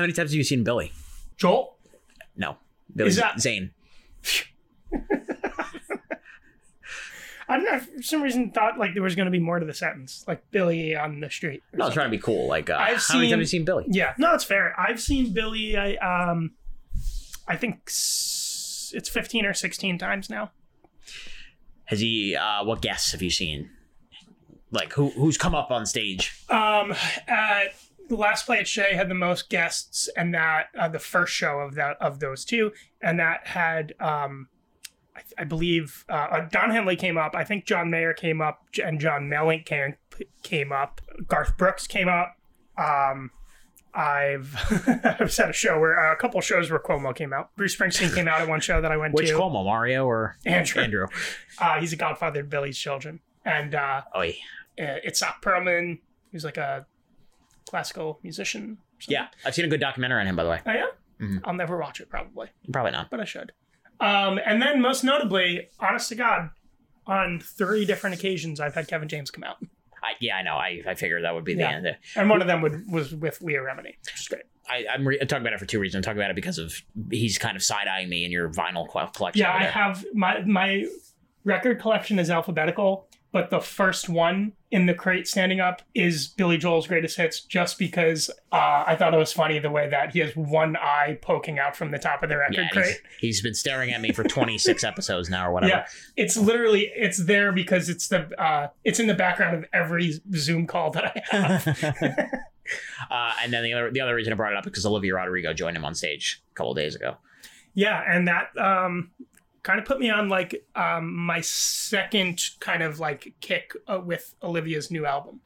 How many times have you seen Billy? Joel. No, Billy Is that- Zane. I don't know. For some reason, thought like there was going to be more to the sentence, like Billy on the street. or No, I'm something. trying to be cool. Like, uh, I've how many times seen- have you seen Billy? Yeah, no, it's fair. I've seen Billy. I um, I think s- it's fifteen or sixteen times now. Has he? Uh, what guests have you seen? Like, who who's come up on stage? Um, uh, the last play at Shea had the most guests, and that uh, the first show of that of those two, and that had um, I, I believe uh, uh, Don Henley came up. I think John Mayer came up, and John Mellencamp came came up. Garth Brooks came up. Um, I've I've set a show where uh, a couple shows where Cuomo came out. Bruce Springsteen came out at one show that I went Which to. Cuomo, Mario or Andrew. Andrew? Uh, he's a godfather to Billy's children, and uh, Oh, yeah. uh, Itzhak Perlman, who's like a classical musician. yeah. I've seen a good documentary on him, by the way. Oh yeah. Mhm. I'll never watch it probably, Probably not. but I should. Um, and then most notably, honest to God, on three different occasions, I've had Kevin James come out, I, yeah, I know. I, I figured that would be the Yeah. end. and one of them would, was with Leah Remini, which is great. I, I'm, re- talking about it for two reasons. I'm talking about it because of he's kind of side eyeing me in your vinyl collection. Yeah, I have my my record collection is alphabetical, but the first one in the crate standing up is Billy Joel's greatest hits, just because uh, I thought it was funny the way that he has one eye poking out from the top of the record Yeah, crate. he's, he's been staring at me for 26 episodes now or whatever. Yeah, it's literally it's there because it's the uh, it's in the background of every Zoom call that I have. uh, and then the other the other reason I brought it up is because Olivia Rodrigo joined him on stage a couple of days ago. yeah, and that um, kind of put me on like um, my second kind of like kick uh, with Olivia's new album.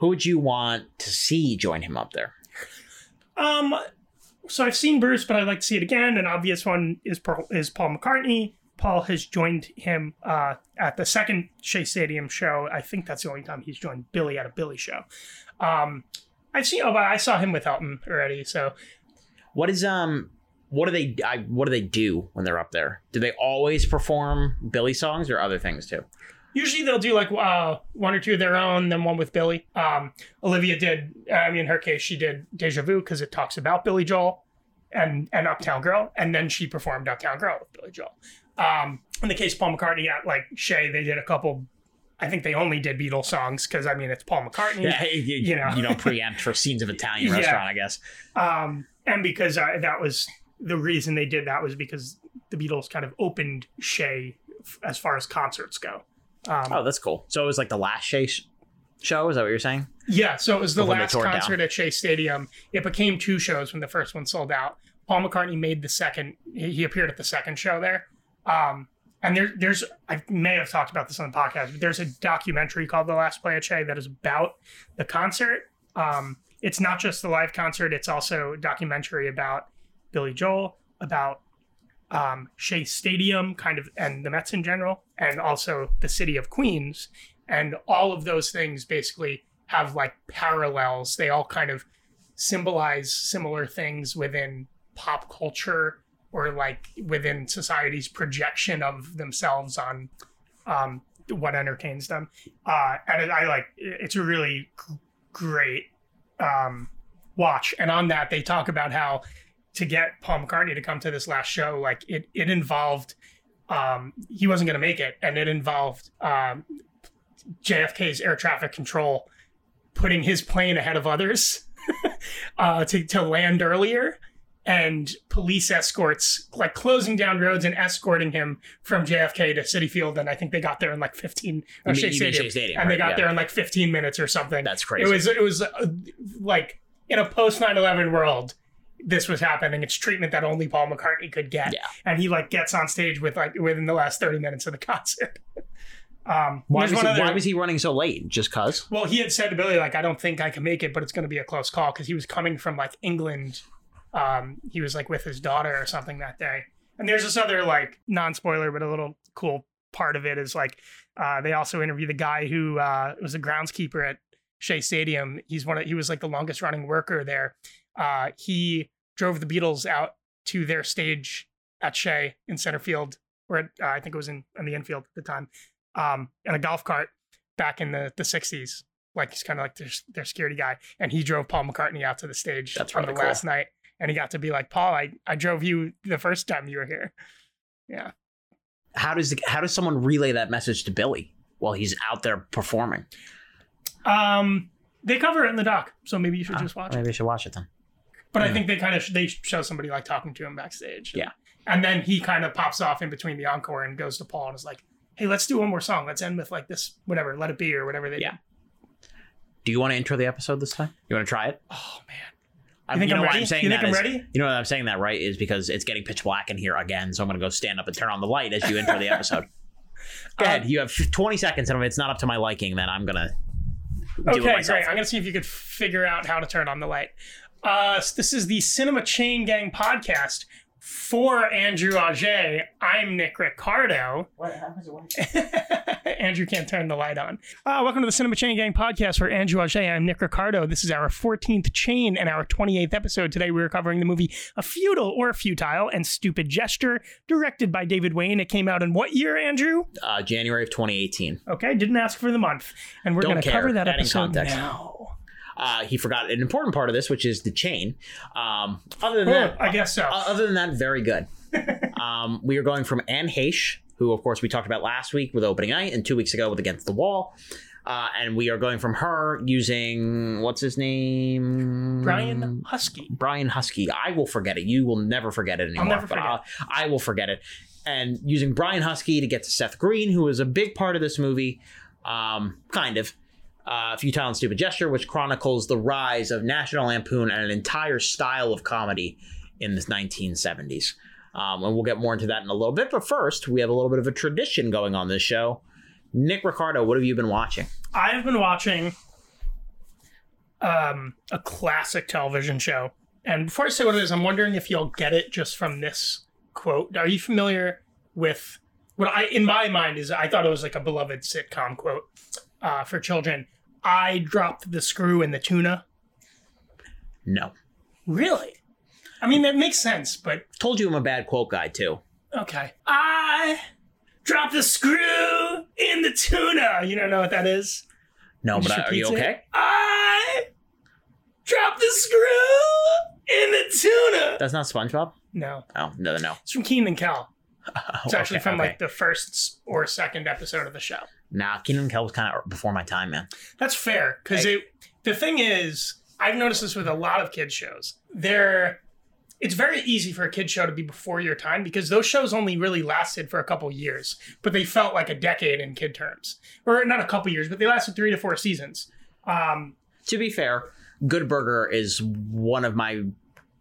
Who would you want to see join him up there? Um, so I've seen Bruce, but I'd like to see it again. An obvious one is Paul, is Paul McCartney. Paul has joined him uh, at the second Shea Stadium show. I think that's the only time he's joined Billy at a Billy show. Um, I've seen. Oh, but I saw him with Elton already. So What is um what do they I, what do they do when they're up there? Do they always perform Billy songs or other things too? usually they'll do like uh, one or two of their own, then one with Billy. Um, Olivia did. I mean, in her case, she did Deja Vu because it talks about Billy Joel and and Uptown Girl, and then she performed Uptown Girl with Billy Joel. Um, in the case of Paul McCartney at like Shea, they did a couple. I think they only did Beatles songs because I mean it's Paul McCartney. Yeah, you, You know. you don't preempt for scenes of Italian Yeah. restaurant, I guess. Um, and because uh, that was the reason they did that was because the Beatles kind of opened Shea f- as far as concerts go. Um, Oh, that's cool. So it was like the last Shea sh- show. Is that what you're saying? Yeah, so it was the Before last concert at Shea Stadium. It became two shows when the first one sold out. Paul McCartney made the second. He he appeared at the second show there. Um, and there, there's I may have talked about this on the podcast, but there's a documentary called "The Last Play at Shea" that is about the concert. Um, it's not just the live concert; it's also a documentary about Billy Joel, about um, Shea Stadium, kind of, and the Mets in general, and also the city of Queens. And all of those things basically have like parallels. They all kind of symbolize similar things within pop culture or like within society's projection of themselves on um, what entertains them. Uh, and I like it's a really g- great um, watch. And on that, they talk about how to get Paul McCartney to come to this last show, like it it involved um, he wasn't going to make it, and it involved um, JFK's air traffic control putting his plane ahead of others uh, to to land earlier. And police escorts, like closing down roads and escorting him from JFK to Citi Field, and I think they got there in like fifteen. Or You Shea mean- you Stadium, Shea Stadium, and they got yeah. there in like fifteen minutes or something. That's crazy. It was it was uh, like in a post 9-11 world, this was happening. It's treatment that only Paul McCartney could get. Yeah. And he like gets on stage with like within the last 30 minutes of the concert. um why, was one he, other- why was he running so late? Just cause? well, he had said to Billy, like, I don't think I can make it, but it's gonna be a close call because he was coming from like England. Um, he was like with his daughter or something that day. And there's this other like non-spoiler, but a little cool part of it is like uh, they also interview the guy who uh, was a groundskeeper at Shea Stadium. He's one of he was like the longest running worker there. Uh, he drove the Beatles out to their stage at Shea in center field, or at, uh, I think it was in, in the infield at the time, um, in a golf cart back in the the '60s. Like he's kind of like their, their security guy, and he drove Paul McCartney out to the stage That's on the cool. last night. and he got to be like, Paul, I, I drove you the first time you were here. Yeah. How does the, how does someone relay that message to Billy while he's out there performing? Um, they cover it in the doc, so maybe you should Ah, just watch it. Maybe I should watch it then. But I think they kind of they show somebody like talking to him backstage. Yeah. And then he kind of pops off in between the encore and goes to Paul and is like, "Hey, let's do one more song. Let's end with like this, whatever, let it be or whatever they Yeah. do." Do you want to intro the episode this time? You want to try it? Oh man. I You think know I'm why ready? I'm saying You think that I'm is- ready? You know what I'm saying that right is because it's getting pitch black in here again, so I'm going to go stand up and turn on the light as you intro the episode. Go Uh, ahead. You have 20 seconds, and if it's not up to my liking, then I'm going to do Okay, it great. I'm gonna see if you could figure out how to turn on the light. Uh, this is the Cinema Chain Gang podcast for Andrew Auger. I'm Nick Ricardo. What happens? What? Andrew can't turn the light on. Uh, welcome to the Cinema Chain Gang podcast for Andrew Auger. I'm Nick Ricardo. This is our 14th chain and our 28th episode. Today we're covering the movie A Futile or Futile and Stupid Gesture, directed by David Wain. It came out in what year, Andrew? Uh, January of 2018. Okay, didn't ask for the month. And we're going to cover that Add episode context. now. Uh, he forgot an important part of this, which is the chain. Um, other than that, I guess so. Other than that, very good. um, we are going from Anne Heche, who, of course, we talked about last week with opening night and two weeks ago with Against the Wall. Uh, and we are going from her using what's his name? Brian Huskey. Brian Huskey. I will forget it. You will never forget it anymore. never but forget. I'll- I will forget it. And using Brian Huskey to get to Seth Green, who is a big part of this movie, um, kind of. Uh, Futile and Stupid Gesture, which chronicles the rise of National Lampoon and an entire style of comedy in the 1970s. Um, and we'll get more into that in a little bit. But first, we have a little bit of a tradition going on this show. Nick Ricardo, what have you been watching? I've been watching um, a classic television show. And before I say what it is, I'm wondering if you'll get it just from this quote. Are you familiar with what I, in my mind, is I thought it was like a beloved sitcom quote uh, for children. I dropped the screw in the tuna. No. Really? I mean, that makes sense, but Told you I'm a bad quote guy, too. okay. I dropped the screw in the tuna. You don't know what that is? No, but I, are you repeats it. okay? I dropped the screw in the tuna. That's not SpongeBob? No, Oh, no, no. it's from Kenan and Kel. It's actually Okay, from okay. like the first or second episode of the show. Nah, and Kel was kind of before my time, man. That's fair because it. The thing is, I've noticed this with a lot of kids shows. They're it's very easy for a kid show to be before your time because those shows only really lasted for a couple years, but they felt like a decade in kid terms, or not a couple years, but they lasted three to four seasons. Um, To be fair, Good Burger is one of my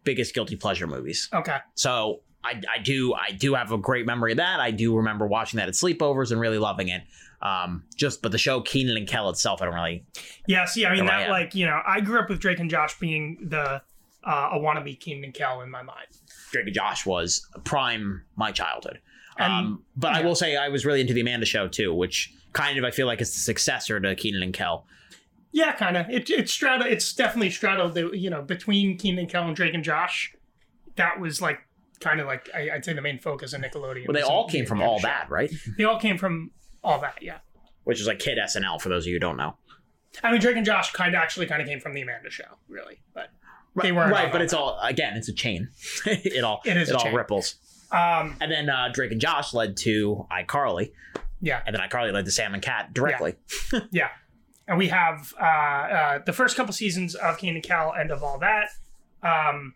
biggest guilty pleasure movies. okay, So I, I do I do have a great memory of that. I do remember watching that at sleepovers and really loving it. Um, just but the show Kenan and Kel itself, I don't really. Yeah, see, I mean Am I that like you know, I grew up with Drake and Josh being the uh, a wannabe Kenan and Kel in my mind. Drake and Josh was prime my childhood. And- um, but I will say I was really into the Amanda Show too, which kind of I feel like is the successor to Kenan and Kel. Yeah, kind of. It it straddled. It's definitely straddled. The you know between Kenan and Kel and Drake and Josh, that was like kind of like I, I'd say the main focus of Nickelodeon. Well, they all came from all that, right? They all came from all that. Yeah, Which is like Kid SNL for those of you who don't know. I mean Drake and Josh kind of actually kind of came from the Amanda Show, really. But They weren't right, but it's all again, it's a chain. it all It is it all chain. ripples. um, And then uh, Drake and Josh led to iCarly, yeah, and then iCarly led to Sam and Cat directly. yeah. And we have uh, uh, the first couple seasons of Kenan and Kel and of all that. Um,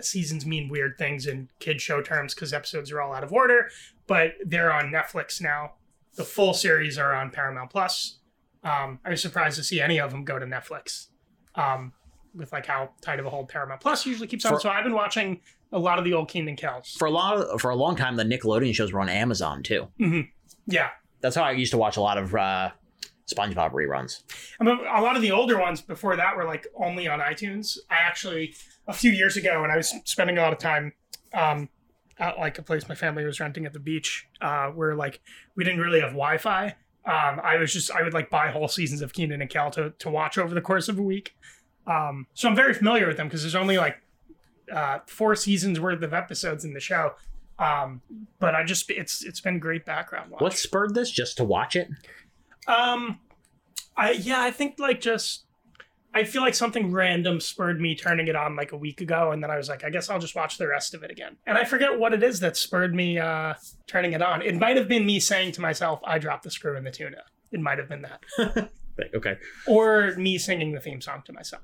seasons mean weird things in kid show terms because episodes are all out of order, but they're on Netflix now. The full series are on Paramount Plus. Um, I was surprised to see any of them go to Netflix. Um, with like how tight of a hold Paramount Plus usually keeps on. For- so I've been watching a lot of the old and Kels. For a lot for a long time, the Nickelodeon shows were on Amazon too. Yeah, That's how I used to watch a lot of uh, SpongeBob reruns. I mean, a lot of the older ones before that were like only on iTunes. I actually a few years ago when I was spending a lot of time um, at like a place my family was renting at the beach, uh, where like we didn't really have Wi-Fi. Um, I was just I would like buy whole seasons of Kenan and Kel to to watch over the course of a week. Um, so I'm very familiar with them because there's only like uh, four seasons worth of episodes in the show. Um, but I just it's it's been great background watch. What spurred this? Just to watch it? Um, I yeah, I think like just I feel like something random spurred me turning it on like a week ago, and then I was like, I guess I'll just watch the rest of it again. And I forget what it is that spurred me uh, turning it on. It might have been me saying to myself, "I dropped the screw in the tuna." It might have been that, okay. or me singing the theme song to myself.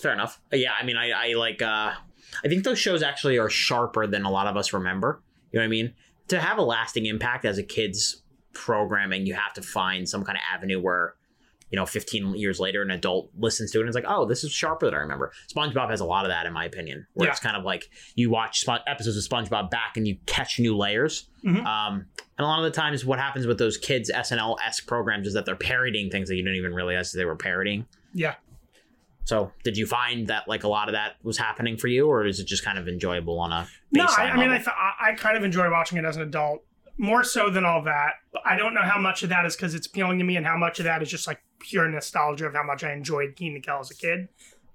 Fair enough. Yeah, I mean, I, I like. uh I think those shows actually are sharper than a lot of us remember. You know what I mean? To have a lasting impact as a kid's programming, you have to find some kind of avenue where, you know, 15 years later, an adult listens to it and is like, oh, this is sharper than I remember. SpongeBob has a lot of that, in my opinion, where Yeah. it's kind of like you watch Spon- episodes of SpongeBob back and you catch new layers. Mhm. Um, and a lot of the times, what happens with those kids SNL esque programs is that they're parodying things that you didn't even realize they were parodying. Yeah. So, did you find that like a lot of that was happening for you, or is it just kind of enjoyable on a No, I, I mean, I, th- I I kind of enjoy watching it as an adult more so than all that. I don't know how much of that is because it's appealing to me, and how much of that is just like pure nostalgia of how much I enjoyed Kenan and Kel as a kid.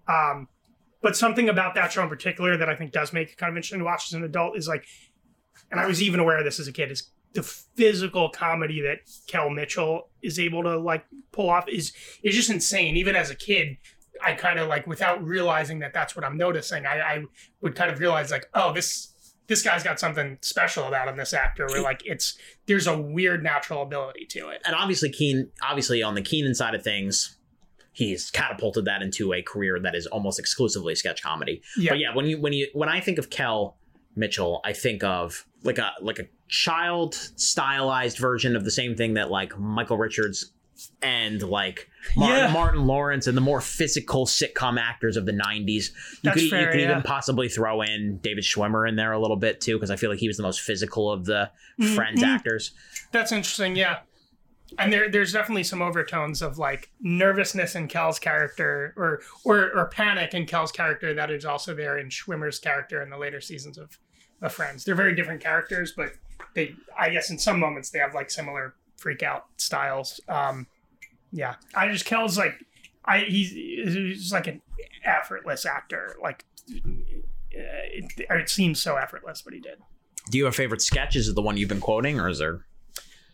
Um, but something about that show in particular that I think does make it kind of interesting to watch as an adult is like, and I was even aware of this as a kid, is the physical comedy that Kel Mitchell is able to like pull off is is just insane. Even as a kid, I kind of like without realizing that that's what I'm noticing. I, I would kind of realize like, oh, this this guy's got something special about him. This actor, where like it's there's a weird natural ability to it. and obviously Keen, obviously on the Kenan side of things, he's catapulted that into a career that is almost exclusively sketch comedy. Yeah, But yeah, when you when you when I think of Kel Mitchell, I think of like a like a child stylized version of the same thing that like Michael Richards and like Martin, Yeah. Martin Lawrence and the more physical sitcom actors of the 90s. You That's could, you could yeah. even possibly throw in David Schwimmer in there a little bit too, because I feel like he was the most physical of the Mm, Friends actors. That's interesting. Yeah. And there, there's definitely some overtones of like nervousness in Kel's character, or or or panic in Kel's character that is also there in Schwimmer's character in the later seasons of, of Friends. They're very different characters, but they, I guess, in some moments they have like similar freak out styles. Um, yeah, I just Kel's like, I he's, he's like an effortless actor. Like, it, it seems so effortless, but he did. Do you have a favorite sketch? Is it the one you've been quoting, or is there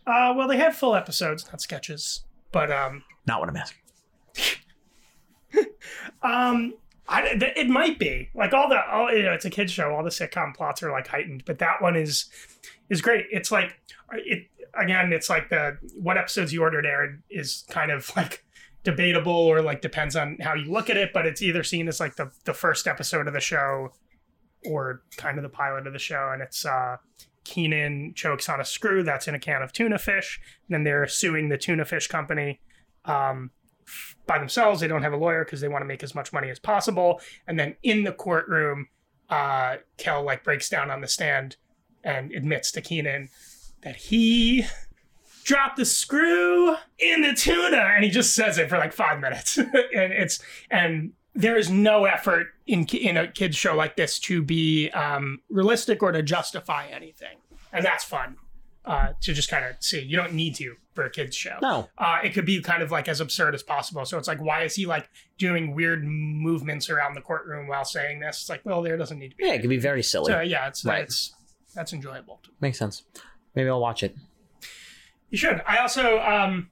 Uh, well, they had full episodes, not sketches, but um, not what I'm asking? um, I, th- it might be like all the, all, you know, it's a kids show. All the sitcom plots are like heightened, but that one is is great. It's like it again. It's like the what episodes you ordered aired is kind of like debatable or like depends on how you look at it. But it's either seen as like the the first episode of the show or kind of the pilot of the show, and it's uh Kenan chokes on a screw that's in a can of tuna fish. And then they're suing the tuna fish company um, by themselves. They don't have a lawyer because they want to make as much money as possible. And then in the courtroom, uh, Kel like breaks down on the stand and admits to Kenan that he dropped the screw in the tuna, and he just says it for like five minutes, and it's and there is no effort in in a kids show like this to be um, realistic or to justify anything, and that's fun uh, to just kind of see. You don't need to for a kids show. No, Uh, it could be kind of like as absurd as possible. So it's like, why is he like doing weird movements around the courtroom while saying this? It's like, well, there doesn't need to be. yeah, it could be very silly. So yeah, it's Right. it's that's enjoyable. Makes sense. Maybe I'll watch it. You should. I also, um,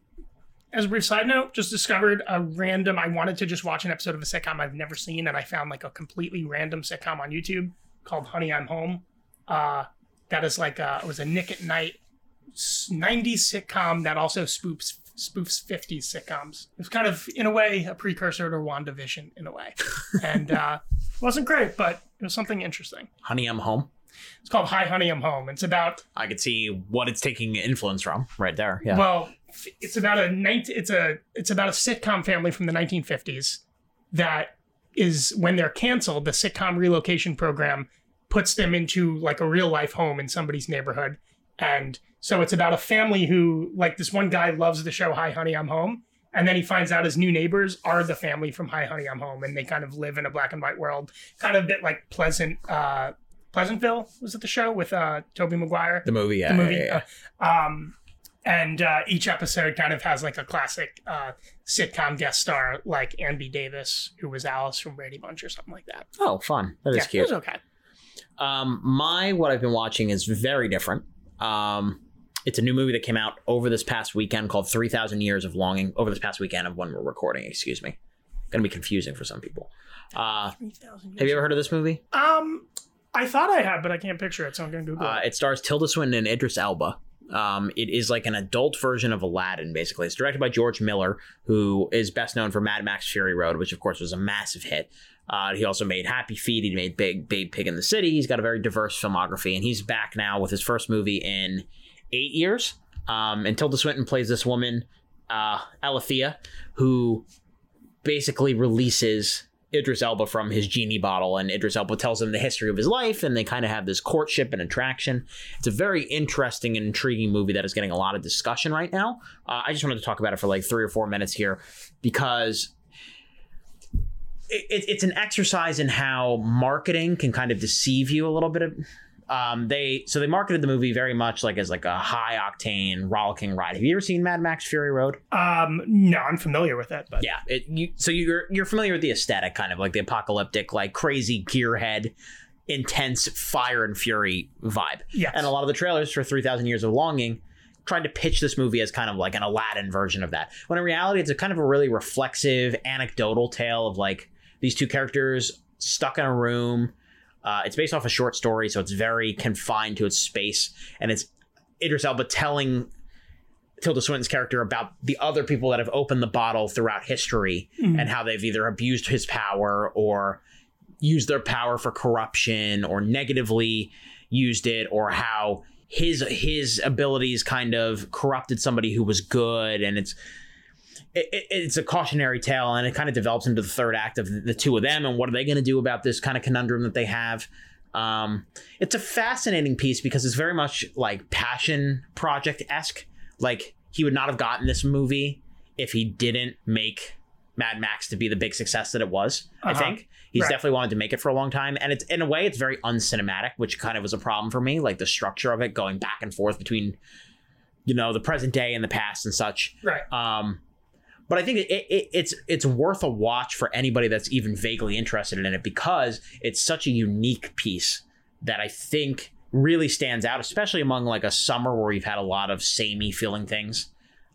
as a brief side note, just discovered a random. I wanted to just watch an episode of a sitcom I've never seen, and I found like a completely random sitcom on YouTube called Honey I'm Home. Uh, that is like a, it was a Nick at Night s- '90s sitcom that also spoofs spoofs '50s sitcoms. It's kind of in a way a precursor to WandaVision in a way, and uh, wasn't great, but it was something interesting. Honey, I'm home. It's called Hi Honey I'm Home. It's about I could see what it's taking influence from right there. Yeah. Well, it's about a 19, it's a it's about a sitcom family from the 1950s that is when they're canceled, the sitcom relocation program puts them into like a real life home in somebody's neighborhood. And so it's about a family who like this one guy loves the show Hi Honey I'm Home and then he finds out his new neighbors are the family from Hi Honey I'm Home and they kind of live in a black and white world, kind of a bit like Pleasant uh Pleasantville was it the show with uh Tobey Maguire? the movie. Yeah. the movie. yeah, yeah. um, and uh, each episode kind of has like a classic uh, sitcom guest star, like Ann B. Davis, who was Alice from Brady Bunch or something like that. Oh, fun. That is yeah, cute. it was okay. Um, my what I've been watching is very different. Um, it's a new movie that came out over this past weekend called 3000 Years of Longing. Over this past weekend of when we're recording, excuse me. going to be confusing for some people. Uh, 3,000 have you ever heard of this movie? Um, I thought I had, but I can't picture it, so I'm gonna Google Uh, it. it stars Tilda Swinton and Idris Elba. Um, it is like an adult version of Aladdin, basically. It's directed by George Miller, who is best known for Mad Max Fury Road, which of course was a massive hit. Uh, he also made Happy Feet. He made Big Big Pig in the City. He's got a very diverse filmography, and he's back now with his first movie in eight years. Um, and Tilda Swinton plays this woman, uh, Alithea, who basically releases Idris Elba from his genie bottle, and Idris Elba tells him the history of his life, and they kind of have this courtship and attraction. It's a very interesting and intriguing movie that is getting a lot of discussion right now. Uh, I just wanted to talk about it for like three or four minutes here because it, it's an exercise in how marketing can kind of deceive you a little bit. Of, um, they so they marketed the movie very much like as like a high octane rollicking ride. Have you ever seen Mad Max Fury Road? Um, no, I'm familiar with it, but Yeah, it, you, so you're you're familiar with the aesthetic, kind of like the apocalyptic, like crazy gearhead, intense fire and fury vibe. yes. And a lot of the trailers for Three Thousand Years of Longing tried to pitch this movie as kind of like an Aladdin version of that. When in reality, it's a kind of a really reflexive, anecdotal tale of like these two characters stuck in a room. Uh, it's based off a short story, so it's very confined to its space, and it's Idris Elba telling Tilda Swinton's character about the other people that have opened the bottle throughout history Mhm. and how they've either abused his power or used their power for corruption or negatively used it or how his his abilities kind of corrupted somebody who was good and it's it, it- it's a cautionary tale and it kind of develops into the third act of the, two of them and what are they going to do about this kind of conundrum that they have um, it's a fascinating piece because it's very much like passion project esque like he would not have gotten this movie if he didn't make Mad Max to be the big success that it was. I Uh-huh. think he's Right. definitely wanted to make it for a long time, and it's in a way it's very uncinematic, which kind of was a problem for me. Like the structure of it going back and forth between, you know, the present day and the past and such. right. Um, but I think it, it, it's it's worth a watch for anybody that's even vaguely interested in it because it's such a unique piece that I think really stands out, especially among like a summer where we've had a lot of samey feeling things.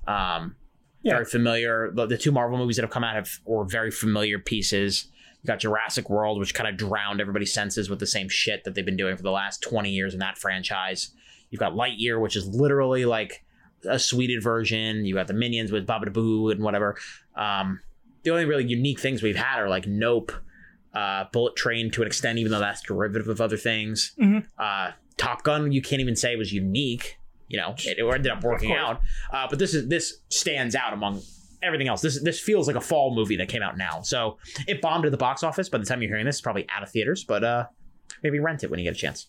Um, Yeah. Very familiar. The, the two Marvel movies that have come out have were very familiar pieces. You got Jurassic World, which kind of drowned everybody's senses with the same shit that they've been doing for the last 20 years in that franchise. You've got Lightyear, which is literally like a sweeted version. You got the Minions with Babadaboo and whatever. Um, the only really unique things we've had are like Nope, uh, Bullet Train to an extent, even though that's derivative of other things. Mhm. Uh, Top Gun, you can't even say was unique. You know, it, it ended up working out. Uh, but this is this stands out among everything else. This this feels like a fall movie that came out now. So it bombed at the box office. By the time you're hearing this, it's probably out of theaters. But uh, maybe rent it when you get a chance.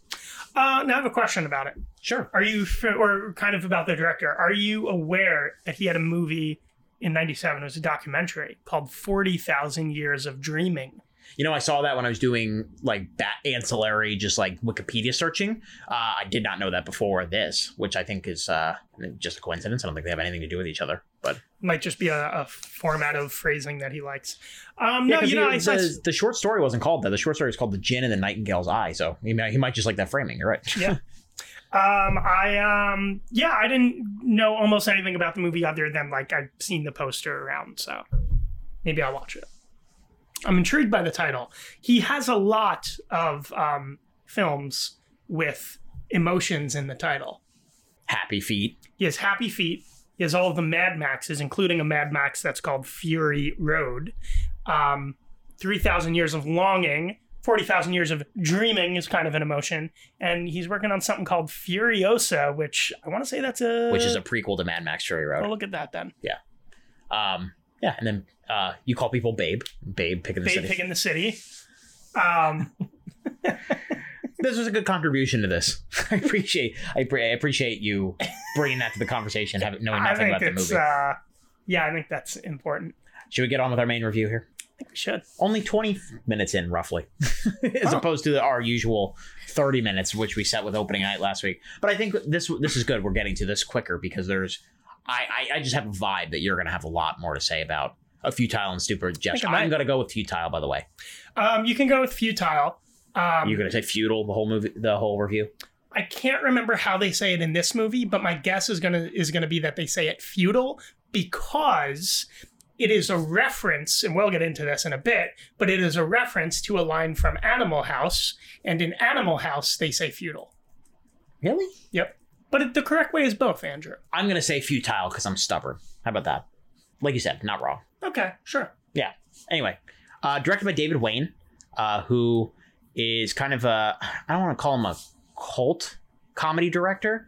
Uh, now I have a question about it. Sure. Are you, or kind of about the director, are you aware that he had a movie in 97? It was a documentary called 40,000 Years of Dreaming. You know, I saw that when I was doing like that ancillary, just like Wikipedia searching. Uh, I did not know that before this, which I think is uh, just a coincidence. I don't think they have anything to do with each other. But Might just be a, a format of phrasing that he likes. Um, yeah, no, you know, the, I the, the short story wasn't called that. The short story is called "The Djinn in the Nightingale's Eye." So he might, he might just like that framing. You're right. Yeah. Um, I um, yeah, I didn't know almost anything about the movie other than like I've seen the poster around, so maybe I'll watch it. I'm intrigued by the title. He has a lot of um, films with emotions in the title. Happy Feet. He has Happy Feet. He has all of the Mad Maxes, including a Mad Max that's called Fury Road. Um, 3,000 Years of Longing. 40,000 Years of Dreaming is kind of an emotion. And he's working on something called Furiosa, which I want to say that's a. which is a prequel to Mad Max Fury Road. look at that then. Yeah. Um, yeah, and then uh, you call people Babe, Babe, Pick in the Babe City. Pig in the City. Um, this was a good contribution to this. I appreciate, I, pre- I appreciate you bringing that to the conversation, having knowing nothing about the movie. Uh, yeah, I think that's important. Should we get on with our main review here? I think we should. Only twenty minutes in, roughly, as Oh. opposed to the, our usual thirty minutes, which we set with opening night last week. But I think this this is good. We're getting to this quicker because there's, I I, I just have a vibe that you're going to have a lot more to say about a futile and stupid gesture. I'm going to go with futile, by the way. Um, you can go with Futile. Um, You're going to say futile the whole movie, the whole review. I can't remember how they say it in this movie, but my guess is gonna is gonna be that they say it futile because it is a reference, and we'll get into this in a bit, but it is a reference to a line from Animal House, and in Animal House they say feudal. Really? Yep. But it, the correct way is both, Andrew. I'm gonna say futile because I'm stubborn. How about that? Like you said, not wrong. Okay, sure. Yeah. Anyway, uh, directed by David Wain, uh, who is kind of a I don't want to call him a cult comedy director.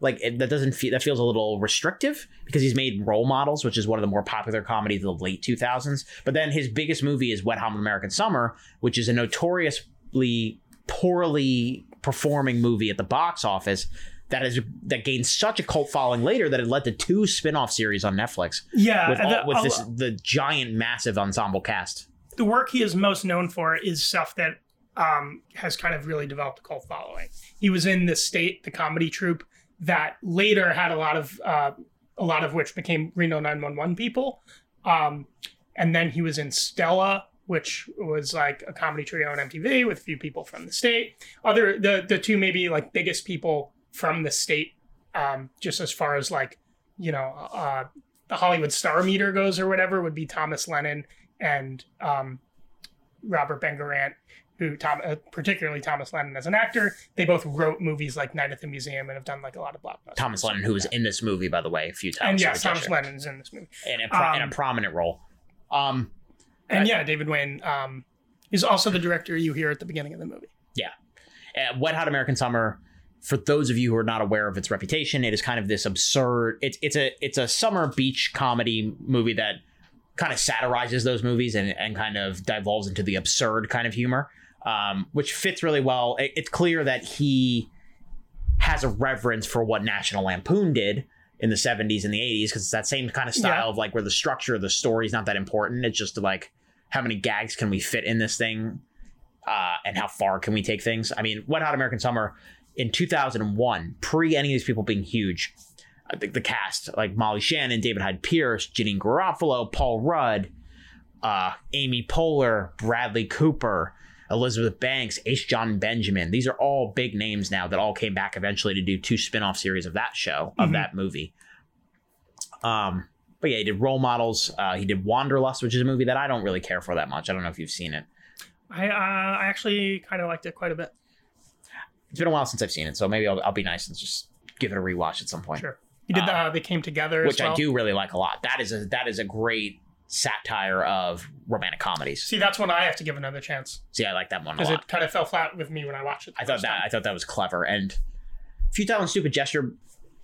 Like it, that doesn't feel that feels a little restrictive because he's made Role Models, which is one of the more popular comedies of the late 2000s. But then his biggest movie is Wet Hot American Summer, which is a notoriously poorly performing movie at the box office that is that gained such a cult following later that it led to two spin-off series on Netflix Yeah, with, all, the, with this the giant massive ensemble cast. the work he is most known for is stuff that um, has kind of really developed a cult following. He was in the State, the comedy troupe that later had a lot of uh, a lot of which became Reno 911 people. Um, and then he was in Stella, which was like a comedy trio on MTV with a few people from the state. Other the the two maybe like biggest people from the state, um, just as far as like you know uh, the Hollywood star meter goes or whatever, would be Thomas Lennon and um, Robert Ben Garant, who Tom, uh, particularly Thomas Lennon as an actor. They both wrote movies like Night at the Museum and have done like a lot of blockbusters. Thomas Lennon, who was in this movie by the way a few times, and yes, Thomas you- Lennon's in this movie. in a, pro- in a Um, prominent role. Um, And yeah, David Wain um, is also the director you hear at the beginning of the movie. uh, Wet Hot American Summer. For those of you who are not aware of its reputation, it is kind of this absurd. It's it's a it's a summer beach comedy movie that kind of satirizes those movies and, and kind of devolves into the absurd kind of humor, um, which fits really well. It- it's clear that he has a reverence for what National Lampoon did in the 70s and the 80s because it's that same kind of style Yeah. of like where the structure of the story is not that important. It's just like how many gags can we fit in this thing uh, and how far can we take things. I mean, Wet Hot American Summer in 2001, pre any of these people being huge, I think the cast like Molly Shannon, David Hyde Pierce, Janeane Garofalo, Paul Rudd, uh, Amy Poehler, Bradley Cooper, Elizabeth Banks, H. Jon Benjamin. These are all big names now that all came back eventually to do two spin-off series of that show, of Mhm. that movie. Um, but yeah, he did Role Models. Uh, he did Wanderlust, which is a movie that I don't really care for that much. I don't know if you've seen it. I uh, I actually kind of liked it quite a bit. It's been a while since I've seen it, so maybe I'll, I'll be nice and just give it a rewatch at some point. Sure. You did. Uh, Uh, they came together, which as well. I do really like a lot. That is a that is a great satire of romantic comedies. See, that's when I have to give another chance See, I like that one because it kind of fell flat with me when I watched it. I thought that time. I thought that was clever and futile and stupid gesture.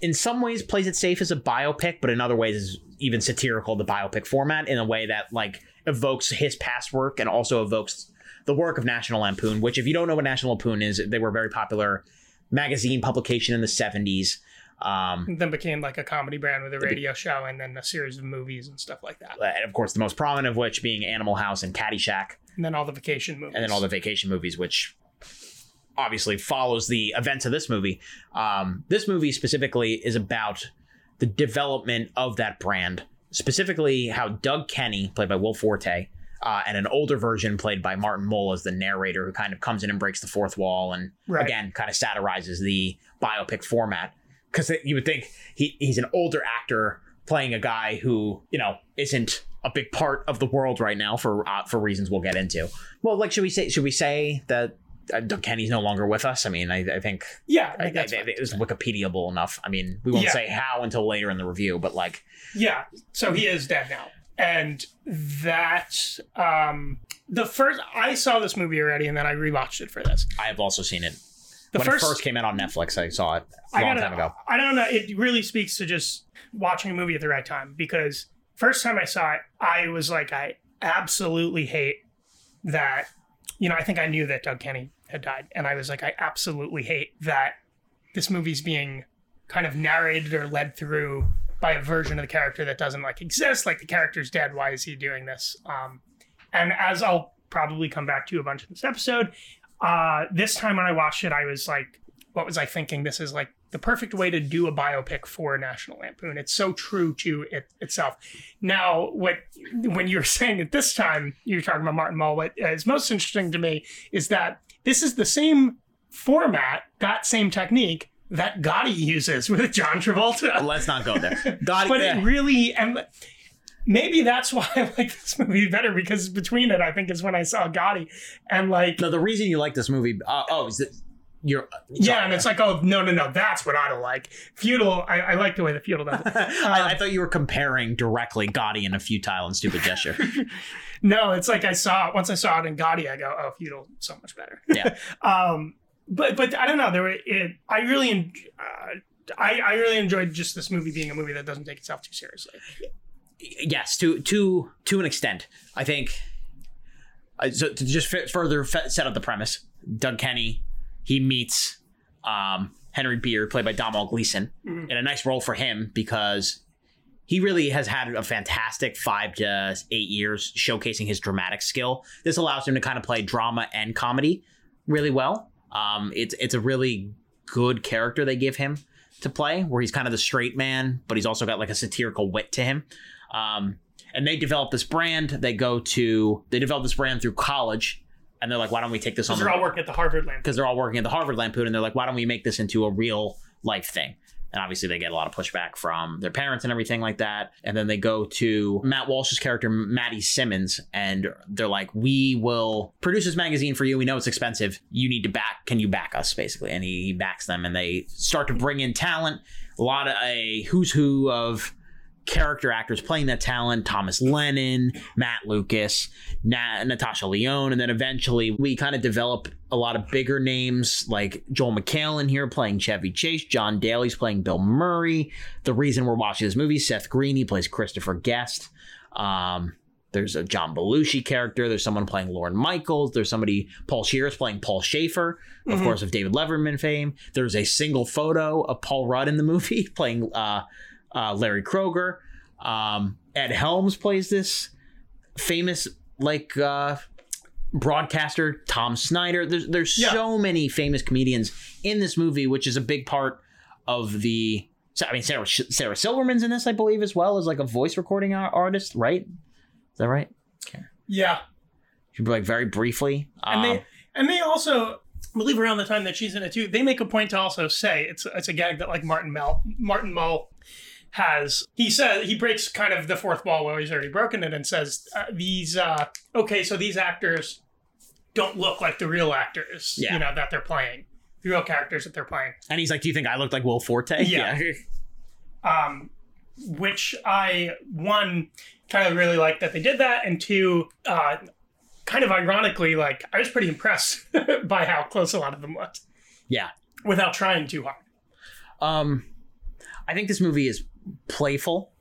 In some ways, plays it safe as a biopic, but in other ways, is even satirical the biopic format in a way that like evokes his past work and also evokes the work of National Lampoon. Which, if you don't know what National Lampoon is, they were a very popular magazine publication in the seventies. Um, And then became like a comedy brand with a radio show and then a series of movies and stuff like that. and of course, the most prominent of which being Animal House and Caddyshack. And then all the vacation movies. and then all the vacation movies, which obviously follows the events of this movie. Um, this movie specifically is about the development of that brand, specifically how Doug Kenney, played by Will Forte, uh, and an older version played by Martin Mull as the narrator, who kind of comes in and breaks the fourth wall and Right. again kind of satirizes the biopic format. Because you would think he, he's an older actor playing a guy who you know isn't a big part of the world right now for uh, for reasons we'll get into. Well, like should we say should we say that uh, Kenney's no longer with us? I mean, I, I think yeah, I I, I, it was Wikipediable enough. I mean, we won't Yeah. say how until later in the review, but like Yeah, so he is dead now. And that um the first I saw this movie already and then I rewatched it for this. I have also seen it The when first, it first came out on Netflix. I saw it a long gotta- time ago. I don't know, it really speaks to just watching a movie at the right time because first time I saw it, I was like I absolutely hate that you know, I think I knew that Doug Kenney had died and I was like I absolutely hate that this movie's being kind of narrated or led through by a version of the character that doesn't like exist. Like the character's dead. Why is he doing this? Um and as i'll probably come back to a bunch in this episode uh this time when i watched it i was like what was i thinking? This is like the perfect way to do a biopic for national lampoon. It's so true to it itself. Now what when you're saying it this time you're talking about martin mull what is most interesting to me is that this is the same format that same technique that Gotti uses with John Travolta. Let's not go there. God, but it really and maybe that's why I like this movie better because between it, I think is when I saw Gotti, and like No, the reason you like this movie, uh, oh, is that you're yeah, and it's like oh no no no, that's what I don't like. Feudal, I, I like the way the feudal does. It. I, I thought you were comparing directly Gotti and a futile and stupid gesture. no, it's like I saw once I saw it in Gotti, I go oh feudal so much better. Yeah. um, but but I don't know. There were it. I really. Uh, I, I really enjoyed just this movie being a movie that doesn't take itself too seriously. yes, to to to an extent, I think. Uh, so to just f- further f- set up the premise, Doug Kenney, he meets um, Henry Beard, played by Domhnall Gleeson, Mhm. in a nice role for him because he really has had a fantastic five to eight years showcasing his dramatic skill. This allows him to kind of play drama and comedy really well. Um, it's it's a really good character they give him to play, where he's kind of the straight man, but he's also got like a satirical wit to him. Um, and they develop this brand. They go to they develop this brand through college, and they're like, why don't we take this on? Because they're all working at the Harvard Lamp. because they're all working at the Harvard Lampoon, and they're like, why don't we make this into a real life thing? And obviously, they get a lot of pushback from their parents and everything like that. And then they go to Matt Walsh's character, Matty Simmons, and they're like, we will produce this magazine for you. We know it's expensive. You need to back. Can you back us, basically? And he, he backs them, and they start to bring in talent. A lot of a who's who of character actors playing that talent Thomas Lennon, Matt Lucas, Na- Natasha Lyonne, and then eventually we kind of develop a lot of bigger names like Joel McHale here playing Chevy Chase, Jon Daly's playing Bill Murray. The reason we're watching this movie, Seth Green, he plays Christopher Guest. Um, there's a John Belushi character. There's someone playing Lorne Michaels. There's somebody, Paul Scheer's playing Paul Shaffer, of Mhm. course, of David Letterman fame. There's a single photo of Paul Rudd in the movie playing uh, uh, Larry Kroger. Um, Ed Helms plays this famous like uh, broadcaster. Tom Snyder. There's there's Yeah. so many famous comedians in this movie, which is a big part of the. I mean, Sarah Sarah Silverman's in this, I believe, as well as like a voice recording artist, right? Is that right? Yeah, She'd be like very briefly. and Um, they and they also I believe around the time that she's in it too. They make a point to also say it's it's a gag that like Martin Mel Martin Mull has. He says he breaks kind of the fourth wall where he's already broken it and says uh, these uh, okay, so these actors don't look like the real actors, Yeah. you know, that they're playing, the real characters that they're playing. and he's like, "Do you think I look like Will Forte?" Yeah. um, which I one kind of really like that they did that, and two, uh, kind of ironically, like I was pretty impressed by how close a lot of them looked yeah. without trying too hard. Um, I think this movie is playful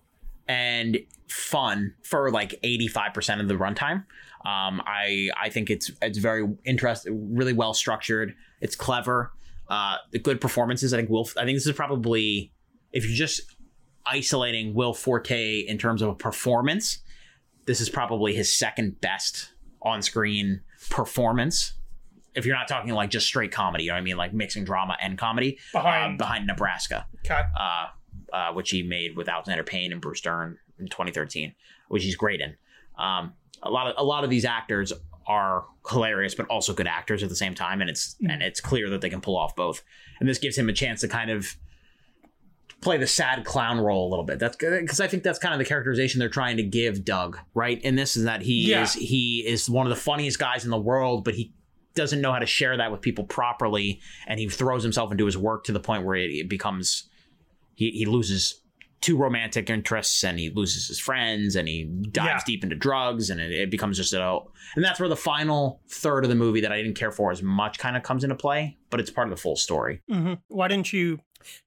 and fun for like 85% of the runtime. Um, I I think it's it's very interesting, really well structured. It's clever. Uh, the good performances. I think Will. I think this is probably if you're just isolating Will Forte in terms of a performance, this is probably his second best on screen performance. If you're not talking like just straight comedy, you know what I mean, like mixing drama and comedy Behind, uh, behind Nebraska okay. uh, uh, which he made with Alexander Payne and Bruce Dern in 2013, which he's great in. Um, a lot of a lot of these actors are hilarious, but also good actors at the same time, and it's and it's clear that they can pull off both. And this gives him a chance to kind of play the sad clown role a little bit. That's because I think that's kind of the characterization they're trying to give Doug, right? In this is that he Yeah. is he is one of the funniest guys in the world, but he doesn't know how to share that with people properly, and he throws himself into his work to the point where it, it becomes he, he loses two romantic interests and he loses his friends and he dives Yeah. deep into drugs and it, it becomes just a and that's where the final third of the movie that I didn't care for as much kind of comes into play, but it's part of the full story. hmm Why didn't you?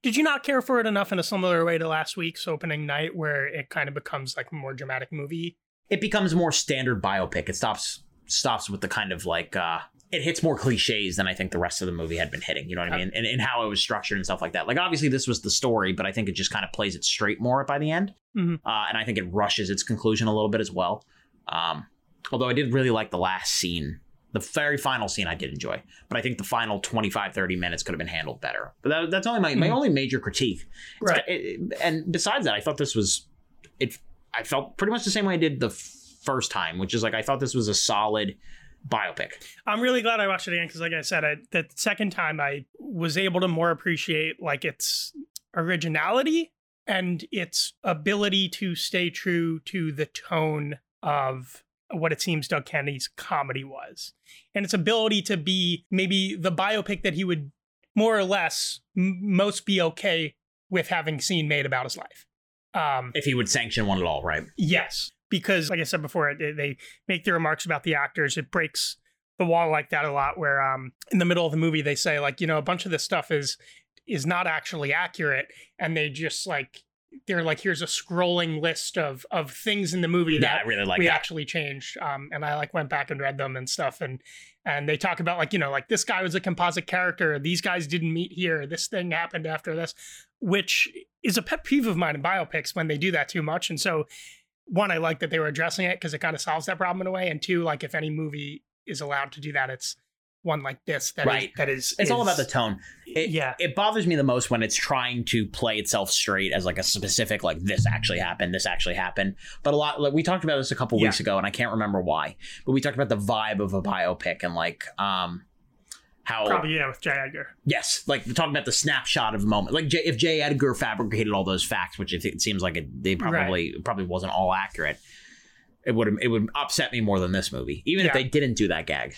Did you not care for it enough in a similar way to last week's opening night, where it kind of becomes like a more dramatic movie? It becomes more standard biopic. It stops stops with the kind of like uh it hits more cliches than I think the rest of the movie had been hitting. You know what I mean? And, and how it was structured and stuff like that. Like obviously this was the story, but I think it just kind of plays it straight more by the end. Mhm. Uh, and I think it rushes its conclusion a little bit as well. Um, although I did really like the last scene. The very final scene I did enjoy, but I think the final 25, 30 minutes could have been handled better. But that, that's only my, my Mhm. only major critique. Right. it- it- and besides that, I thought this was it. I felt pretty much the same way I did the first time, which is like I thought this was a solid biopic. I'm really glad I watched it again because, like I said, I, the second time I was able to more appreciate like its originality and its ability to stay true to the tone of what it seems Doug Kenney's comedy was, and its ability to be maybe the biopic that he would more or less m- most be okay with having seen made about his life. Um, If he would sanction one at all, right? Yes, because like I said before, they, they make the remarks about the actors. It breaks the wall like that a lot. Where um, in the middle of the movie, they say like, you know, a bunch of this stuff is is not actually accurate, and they just like they're like, here's a scrolling list of of things in the movie Yeah, that I really like we that. actually changed. Um, and I like went back and read them and stuff, and and they talk about like you know like this guy was a composite character. These guys didn't meet here. This thing happened after this, which is a pet peeve of mine in biopics when they do that too much. And so, one, I like that they were addressing it because it kind of solves that problem in a way. And two, like if any movie is allowed to do that, it's one like this that is- Right. that is It's all about the tone. It, Yeah. It bothers me the most when it's trying to play itself straight as like a specific, like this actually happened, this actually happened. But a lot, like we talked about this a couple Yeah. weeks ago, and I can't remember why. But we talked about the vibe of a biopic and like um how probably yeah with J. Edgar. yes, like we're talking about the snapshot of a moment. Like J, if J. Edgar fabricated all those facts, which it, it seems like it, they probably probably wasn't all accurate. It would it would upset me more than this movie, even if they didn't do that gag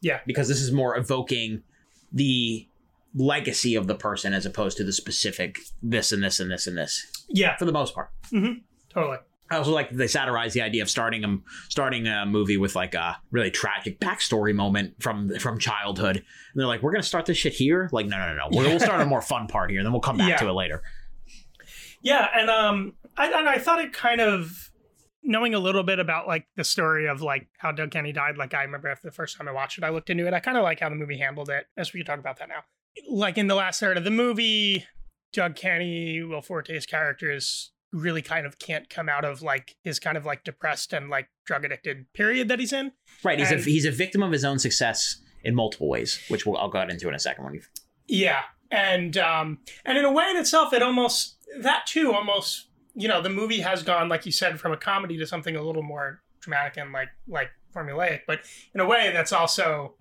Yeah, because this is more evoking the legacy of the person as opposed to the specific this and this and this and this yeah, for the most part. Mm-hmm. totally. I also like that they satirize the idea of starting a starting a movie with like a really tragic backstory moment from from childhood. And they're like, "We're gonna start this shit here." Like, no, no, no, no. We're, we'll start a more fun part here, and then we'll come back Yeah. to it later. Yeah, and um, I and I thought it kind of knowing a little bit about like the story of like how Doug Kenney died. Like I remember after the first time I watched it, I looked into it. I kind of like how the movie handled it. As we can talk about that now. Like in the last third of the movie, Doug Kenney, Will Forte's characters really kind of can't come out of like his kind of like depressed and like drug addicted period that he's in. Right? He's a he's a victim of his own success in multiple ways, which we'll, I'll go into in a second. When you Yeah, and um, and in a way in itself, it almost that too almost you know the movie has gone like you said from a comedy to something a little more dramatic and like like formulaic, but in a way that's also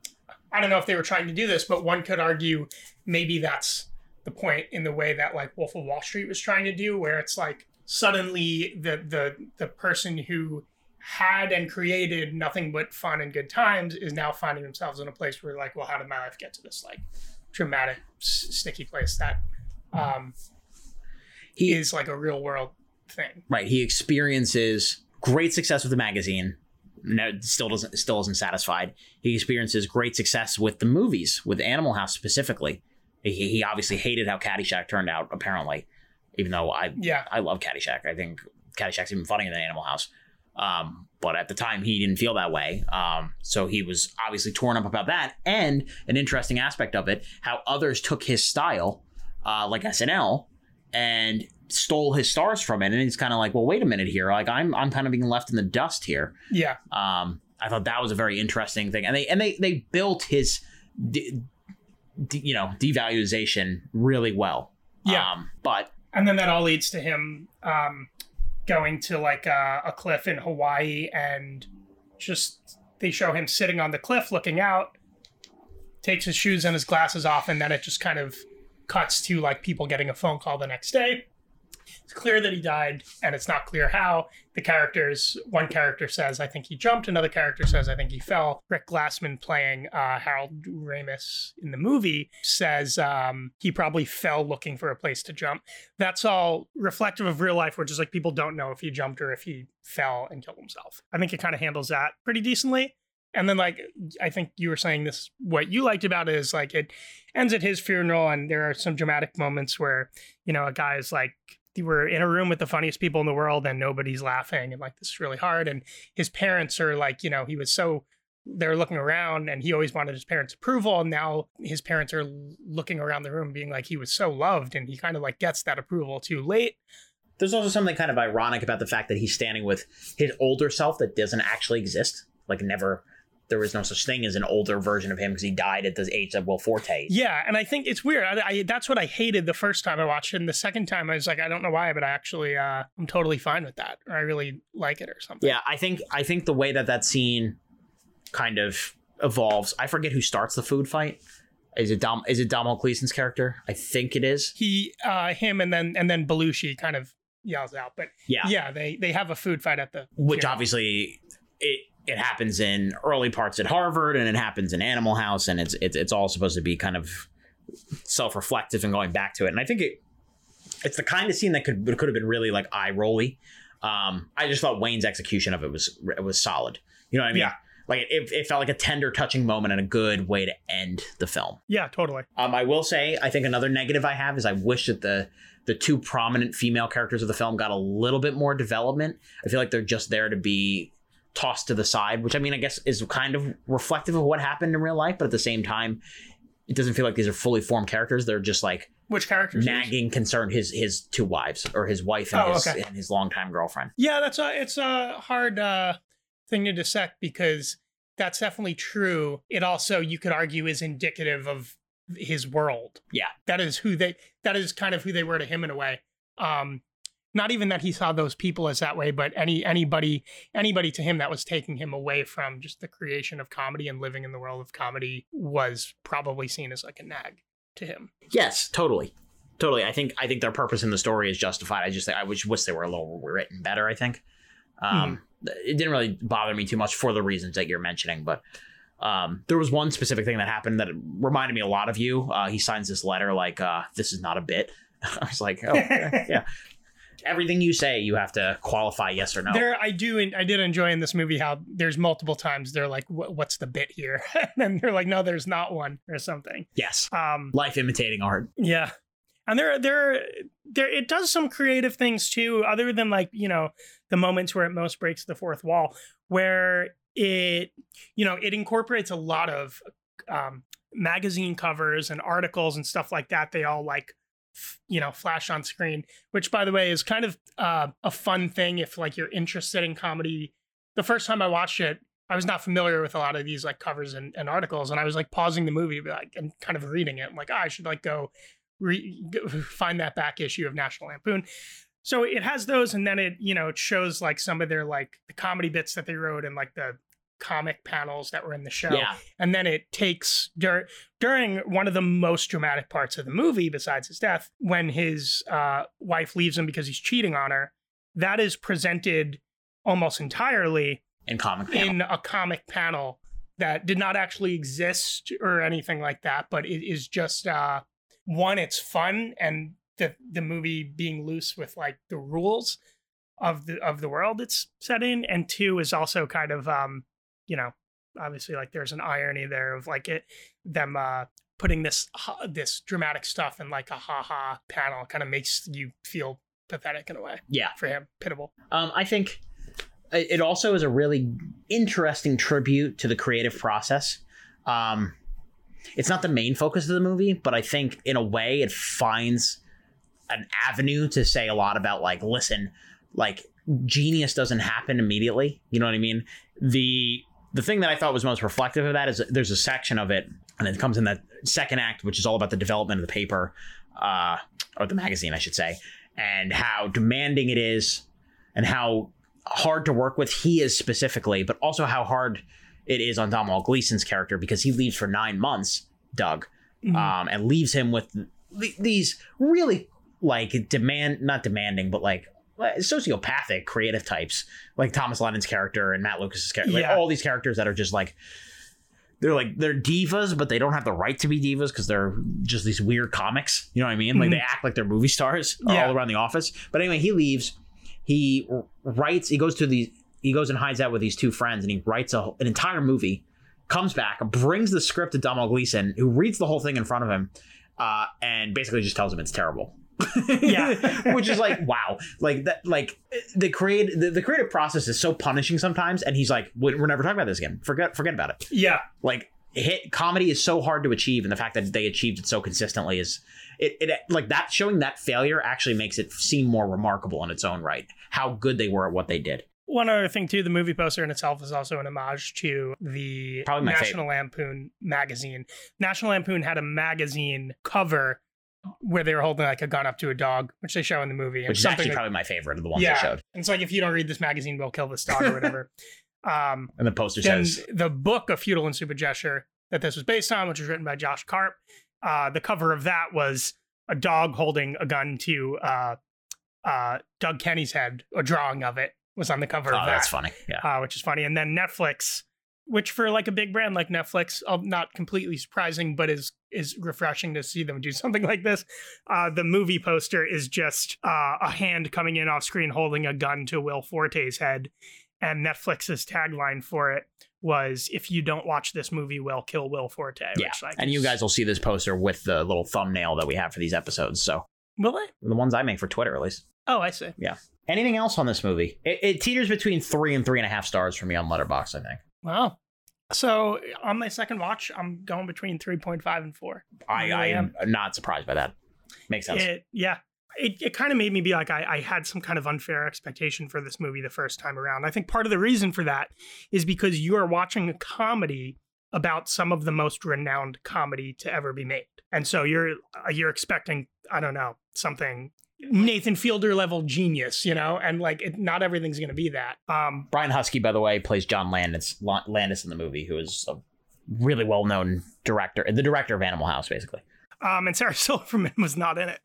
I don't know if they were trying to do this, but one could argue maybe that's the point in the way that like Wolf of Wall Street was trying to do, where it's like suddenly the the the person who had and created nothing but fun and good times is now finding themselves in a place where like, well, how did my life get to this like dramatic, s- sticky place that um, he is like a real world thing? right he experiences great success with the magazine. No, still doesn't still isn't satisfied. He experiences great success with the movies, with Animal House specifically. He, he obviously hated how Caddyshack turned out, apparently, even though I Yeah, I love Caddyshack. I think Caddyshack's even funnier than Animal House. Um, but at the time, he didn't feel that way. Um, so he was obviously torn up about that. And an interesting aspect of it, how others took his style, uh, like SNL, and stole his stars from it. And he's kind of like, well, wait a minute here. Like I'm, I'm kind of being left in the dust here. yeah, Um, I thought that was a very interesting thing, and they and they they built his, de- de- you know, devaluation really well. Yeah. Um, but and then that all leads to him um, going to like a, a cliff in Hawaii and just they show him sitting on the cliff looking out, takes his shoes and his glasses off, and then it just kind of cuts to like people getting a phone call the next day. It's clear that he died, and it's not clear how. The characters, one character says, I think he jumped, another character says, I think he fell. Rick Glassman, playing uh, Harold Ramis in the movie, says um, he probably fell looking for a place to jump. That's all reflective of real life, where just like people don't know if he jumped or if he fell and killed himself. I think it kind of handles that pretty decently. And then, like, I think you were saying this, what you liked about it is like it ends at his funeral, and there are some dramatic moments where, you know, a guy is like, we're in a room with the funniest people in the world and nobody's laughing, and like, this is really hard. And his parents are like, you know, he was so, they're looking around and he always wanted his parents' approval. And now his parents are looking around the room being like, he was so loved, and he kind of like gets that approval too late. there's also something kind of ironic about the fact that he's standing with his older self that doesn't actually exist. Like never, there was no such thing as an older version of him because he died at the age of Will Forte. Yeah, and I think it's weird. I, I that's what I hated the first time I watched it, and the second time I was like, I don't know why, but I actually uh, I'm totally fine with that, or I really like it, or something. Yeah, I think I think the way that that scene kind of evolves. I forget who starts the food fight. Is it Dom? Is it Domhnall Gleeson's character? I think it is. He, uh, him, and then and then Belushi kind of yells out. But Yeah. yeah, they they have a food fight at the Which obviously it it happens in early parts at Harvard and it happens in Animal House and it's it's it's all supposed to be kind of self reflective and going back to it. And I think it it's the kind of scene that could could have been really like eye rolly. Um, I just thought Wain's execution of it was it was solid. You know what I mean? Yeah. Like it, it felt like a tender, touching moment and a good way to end the film. Yeah, totally. Um, I will say, I think another negative I have is I wish that the the two prominent female characters of the film got a little bit more development. I feel like they're just there to be tossed to the side, which I mean, I guess is kind of reflective of what happened in real life, but at the same time, it doesn't feel like these are fully formed characters. They're just like Which characters? nagging concern his his two wives or his wife and Oh, his okay. and his longtime girlfriend. Yeah, that's a it's a hard uh, thing to dissect because that's definitely true. It also you could argue is indicative of his world. Yeah. that is who they that is kind of who they were to him in a way. Um, not even that he saw those people as that way, but any anybody anybody to him that was taking him away from just the creation of comedy and living in the world of comedy was probably seen as like a nag to him. Yes, totally. Totally. I think I think their purpose in the story is justified. I just I wish wish they were a little written better, I think. Um it didn't really bother me too much for the reasons that you're mentioning, but um there was one specific thing that happened that reminded me a lot of you. Uh he signs this letter like uh this is not a bit. I was like, oh yeah. Everything you say, you have to qualify yes or no. There, I do, I did enjoy in this movie how there's multiple times they're like, "What's the bit here?" and then they're like, "No, there's not one," or something. yes. Um, Life imitating art. yeah, and there, there, there, it does some creative things too, other than like you know the moments where it most breaks the fourth wall, where it, you know, it incorporates a lot of um, magazine covers and articles and stuff like that. They all like you know flash on screen which by the way is kind of uh, a fun thing if like you're interested in comedy. The first time i watched it i was not familiar with a lot of these like covers and, and articles and i was like pausing the movie like and kind of reading it I'm like oh, i should like go re- find that back issue of national lampoon. So it has those and then it you know it shows like some of their like the comedy bits that they wrote and like the comic panels that were in the show Yeah. and then it takes dur- during one of the most dramatic parts of the movie besides his death when his uh, wife leaves him because he's cheating on her that is presented almost entirely In comic panel. in a comic panel that did not actually exist or anything like that but it is just uh, one it's fun and the the movie being loose with like the rules of the of the world it's set in and two is also kind of um you know obviously like there's an irony there of like it them uh putting this this dramatic stuff in like a ha ha panel kind of makes you feel pathetic in a way yeah. for him pitiable Um, I think it it also is a really interesting tribute to the creative process. Um, it's not the main focus of the movie, but I think in a way it finds an avenue to say a lot about like, listen, like genius doesn't happen immediately. You know what I mean? The the thing that I thought was most reflective of that is there's a section of it, and it comes in that second act, which is all about the development of the paper, uh, or the magazine, I should say, and how demanding it is, and how hard to work with he is specifically, but also how hard it is on Domhnall Gleeson's character because he leaves for nine months, Doug, Mhm. um, and leaves him with th- these really like demand, not demanding, but like, sociopathic creative types like Thomas Lennon's character and Matt Lucas's character, like all these characters that are just like they're like they're divas, but they don't have the right to be divas because they're just these weird comics. You know what I mean? Like they act like they're movie stars Yeah. all around the office. But anyway, he leaves. He writes. He goes to the. He goes and hides out with these two friends, and he writes a, an entire movie. Comes back, brings the script to Domhnall Gleeson, who reads the whole thing in front of him, uh, and basically just tells him it's terrible. Yeah. which is like wow, like that, like the create the, the creative process is so punishing sometimes, and he's like, we're never talking about this again. Forget forget about it yeah like hit comedy is so hard to achieve and the fact that they achieved it so consistently is it, it like that showing that failure actually makes it seem more remarkable in its own right how good they were at what they did One other thing too, the movie poster in itself is also an homage to the National Lampoon magazine. National Lampoon had a magazine cover where they were holding like a gun up to a dog, which they show in the movie. and which is actually that- probably my favorite of the ones yeah, they showed and it's like if you don't read this magazine, we'll kill this dog or whatever. um, and the poster says the book of Futile and Stupid Gesture that this was based on, which was written by Josh Karp. Uh, the cover of that was a dog holding a gun to uh, uh, Doug Kenney's head. A drawing of it was on the cover Oh, of that that's funny. Yeah. uh, which is funny. And then Netflix, which for like a big brand like Netflix, uh, not completely surprising, but is is refreshing to see them do something like this. Uh, the movie poster is just uh, a hand coming in off screen holding a gun to Will Forte's head, and Netflix's tagline for it was "If you don't watch this movie, we'll kill Will Forte." Yeah, which, like, and you guys will see this poster with the little thumbnail that we have for these episodes. So will they? the ones I make for Twitter, at least. Oh, I see. Yeah. Anything else on this movie? It, it teeters between three and three and a half stars for me on Letterboxd. I think. Wow. So on my second watch, I'm going between three point five and four. I, I am. am not surprised by that. Makes sense. It, yeah. It, it kind of made me be like, I, I had some kind of unfair expectation for this movie the first time around. I think part of the reason for that is because you are watching a comedy about some of the most renowned comedy to ever be made. And so you're uh, you're expecting, I don't know, something Nathan Fielder level genius, you know, and like it, not everything's going to be that. Um, Brian Huskey, by the way, plays John Landis, Landis in the movie, who is a really well known director, the director of Animal House, basically. um, and Sarah Silverman was not in it.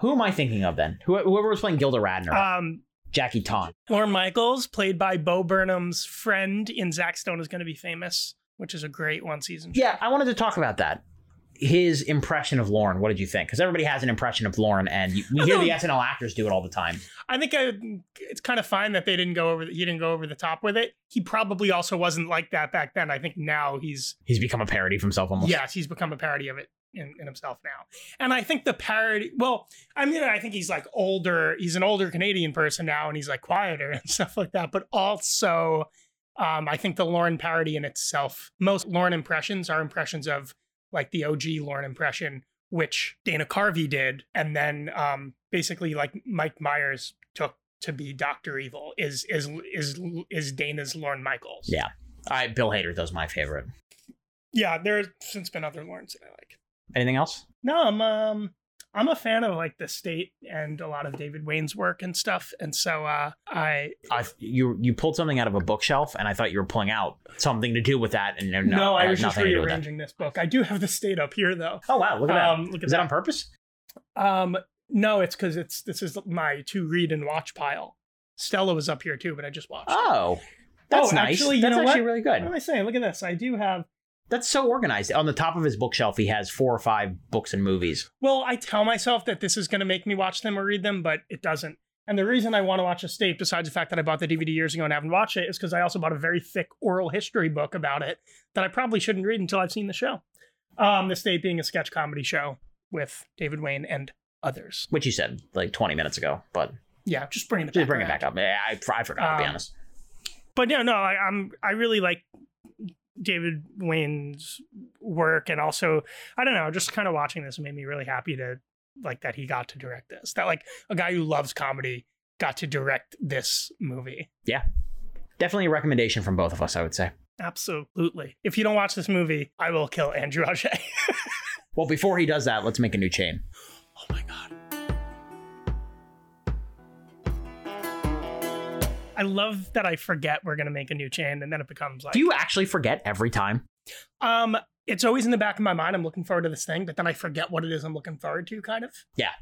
Who am I thinking of then? Who, whoever was playing Gilda Radner, Um, Jackie Tohn. Lorne Michaels, played by Bo Burnham's friend in Zach Stone, is going to be famous, which is a great one season. show. Yeah, I wanted to talk about that. His impression of Lorne. What did you think? Because everybody has an impression of Lorne, and you, we hear the SNL actors do it all the time. I think I, it's kind of fine that they didn't go over. He didn't go over the top with it. He probably also wasn't like that back then. I think now he's He's become a parody of himself almost. yes, he's become a parody of it in, in himself now. And I think the parody. Well, I mean, I think he's like older. He's an older Canadian person now, and he's like quieter and stuff like that. But also, um, I think the Lorne parody in itself, most Lorne impressions are impressions of like the OG Lorne impression, which Dana Carvey did, and then um, basically like Mike Myers took to be Doctor Evil is is is is Dana's Lorne Michaels. Yeah. I Bill Hader does my favorite. yeah. There's since been other Lornes that I like. Anything else? No, I'm um I'm a fan of like the state and a lot of David Wain's work and stuff, and so uh, I I you you pulled something out of a bookshelf, and I thought you were pulling out something to do with that, and no, no, I was just nothing to do with that. rearranging this book. I do have the state up here though. Oh wow, look at that! Um, look at Is that on purpose? Um, no, it's because it's this is my to read and watch pile. Stella was up here too, but I just watched. it. Oh, that's Oh, nice. actually, you that's know actually what? really good. What am I saying? Look at this. I do have. That's so organized. On the top of his bookshelf, he has four or five books and movies. Well, I tell myself that this is going to make me watch them or read them, but it doesn't. And the reason I want to watch Estate, besides the fact that I bought the DVD years ago and haven't watched it, is because I also bought a very thick oral history book about it that I probably shouldn't read until I've seen the show. Um, the State being a sketch comedy show with David Wain and others. which you said like 20 minutes ago, but Yeah, just bringing it just back. bring it back up. I, I forgot to be Um, honest. but no, no, I, I'm I really like David Wain's work, and also I don't know, just kind of watching this made me really happy to like that he got to direct this. That like a guy who loves comedy got to direct this movie. Yeah. Definitely a recommendation from both of us, I would say. Absolutely. If you don't watch this movie, I will kill Andrew Auger. Well, before he does that, let's make a new chain. oh my god. I love that I forget we're gonna make a new chain, and then it becomes like Do you actually forget every time? Um, it's always in the back of my mind. I'm looking forward to this thing, but then I forget what it is I'm looking forward to, kind of. Yeah.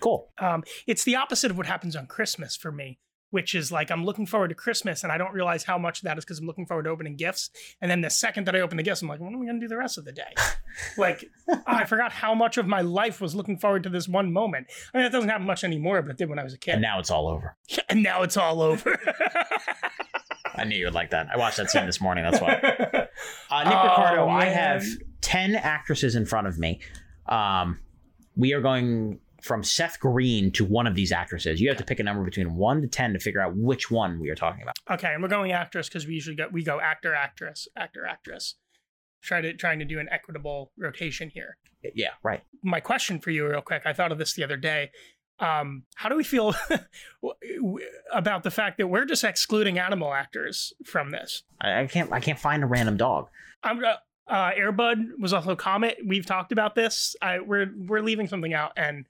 Cool. Um, it's the opposite of what happens on Christmas for me, which is like I'm looking forward to Christmas and I don't realize how much of that is because I'm looking forward to opening gifts. And then the second that I open the gifts, I'm like, what am I going to do the rest of the day? like, I forgot how much of my life was looking forward to this one moment. I mean, that doesn't happen much anymore, but it did when I was a kid. And now it's all over. and now it's all over. I knew you would like that. I watched that scene this morning. That's why. Uh, Nick Oh, Ricardo, I have 10 actresses in front of me. Um, we are going from Seth Green to one of these actresses. You have to pick a number between 1 to 10 to figure out which one we are talking about. Okay, and we're going actress because we usually go we go actor, actress, actor, actress. Try to trying to do an equitable rotation here. Yeah, right. My question for you, real quick, I thought of this the other day. Um, how do we feel about the fact that we're just excluding animal actors from this? I, I can't I can't find a random dog. I'm uh, uh, Air Bud was also Comet. We've talked about this. I, we're we're leaving something out, and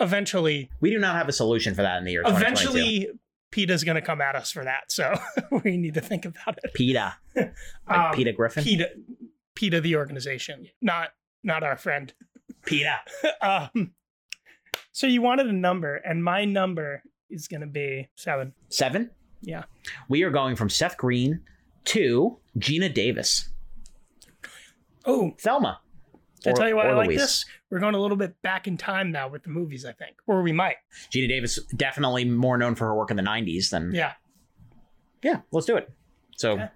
eventually, We do not have a solution for that in the year eventually, PETA's going to come at us for that. So we need to think about it. PETA. Like Um, PETA Griffin. PETA, PETA, the organization, not not our friend. PETA. um, so you wanted a number, and my number is going to be seven. Seven. Yeah. We are going from Seth Green to Geena Davis. Oh, Thelma. Did I Or- tell you why I like Louise. this? We're going a little bit back in time now with the movies, I think, or we might. Geena Davis, definitely more known for her work in the 90s than. Yeah. Yeah, let's do it. So, Okay.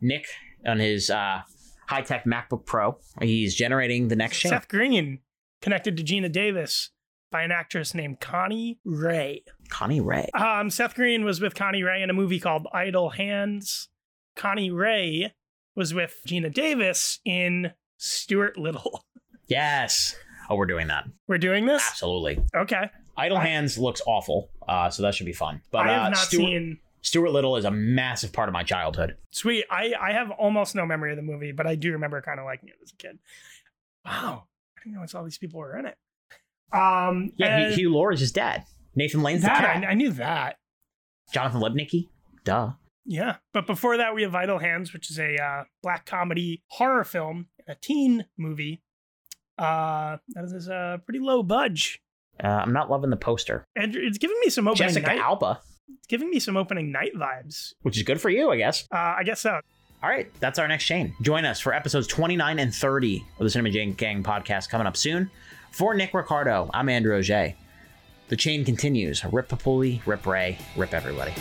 Nick on his uh, high tech MacBook Pro, he's generating the next Shane. Seth Green connected to Geena Davis by an actress named Connie Ray. Connie Ray. Um, Seth Green was with Connie Ray in a movie called Idle Hands. Connie Ray was with Gina Davis in Stuart Little. Yes. Oh, we're doing that. We're doing this? Absolutely. Okay. Idle Hands looks awful, uh, so that should be fun. But I have uh, not Stuart, seen. Stuart Little is a massive part of my childhood. Sweet. I, I have almost no memory of the movie, but I do remember kind of liking it as a kid. Wow. I didn't know it's all these people were in it. Um, Yeah, Hugh, Hugh Laurie is his dad. Nathan Lane's the cat. I, I knew that. Jonathan Lipnicki. Duh. Yeah. But before that, we have Vital Hands, which is a uh, black comedy horror film, a teen movie. Uh, that is a pretty low budge. Uh, I'm not loving the poster. And it's giving me some opening Jessica night. Alba, It's giving me some opening night vibes. which is good for you, I guess. Uh, I guess so. All right, that's our next chain. Join us for episodes 29 and 30 of the Cinema Gang Gang podcast coming up soon. For Nick Ricardo, I'm Andrew Auger. The chain continues. Rip Papuli, Rip Ray, Rip everybody.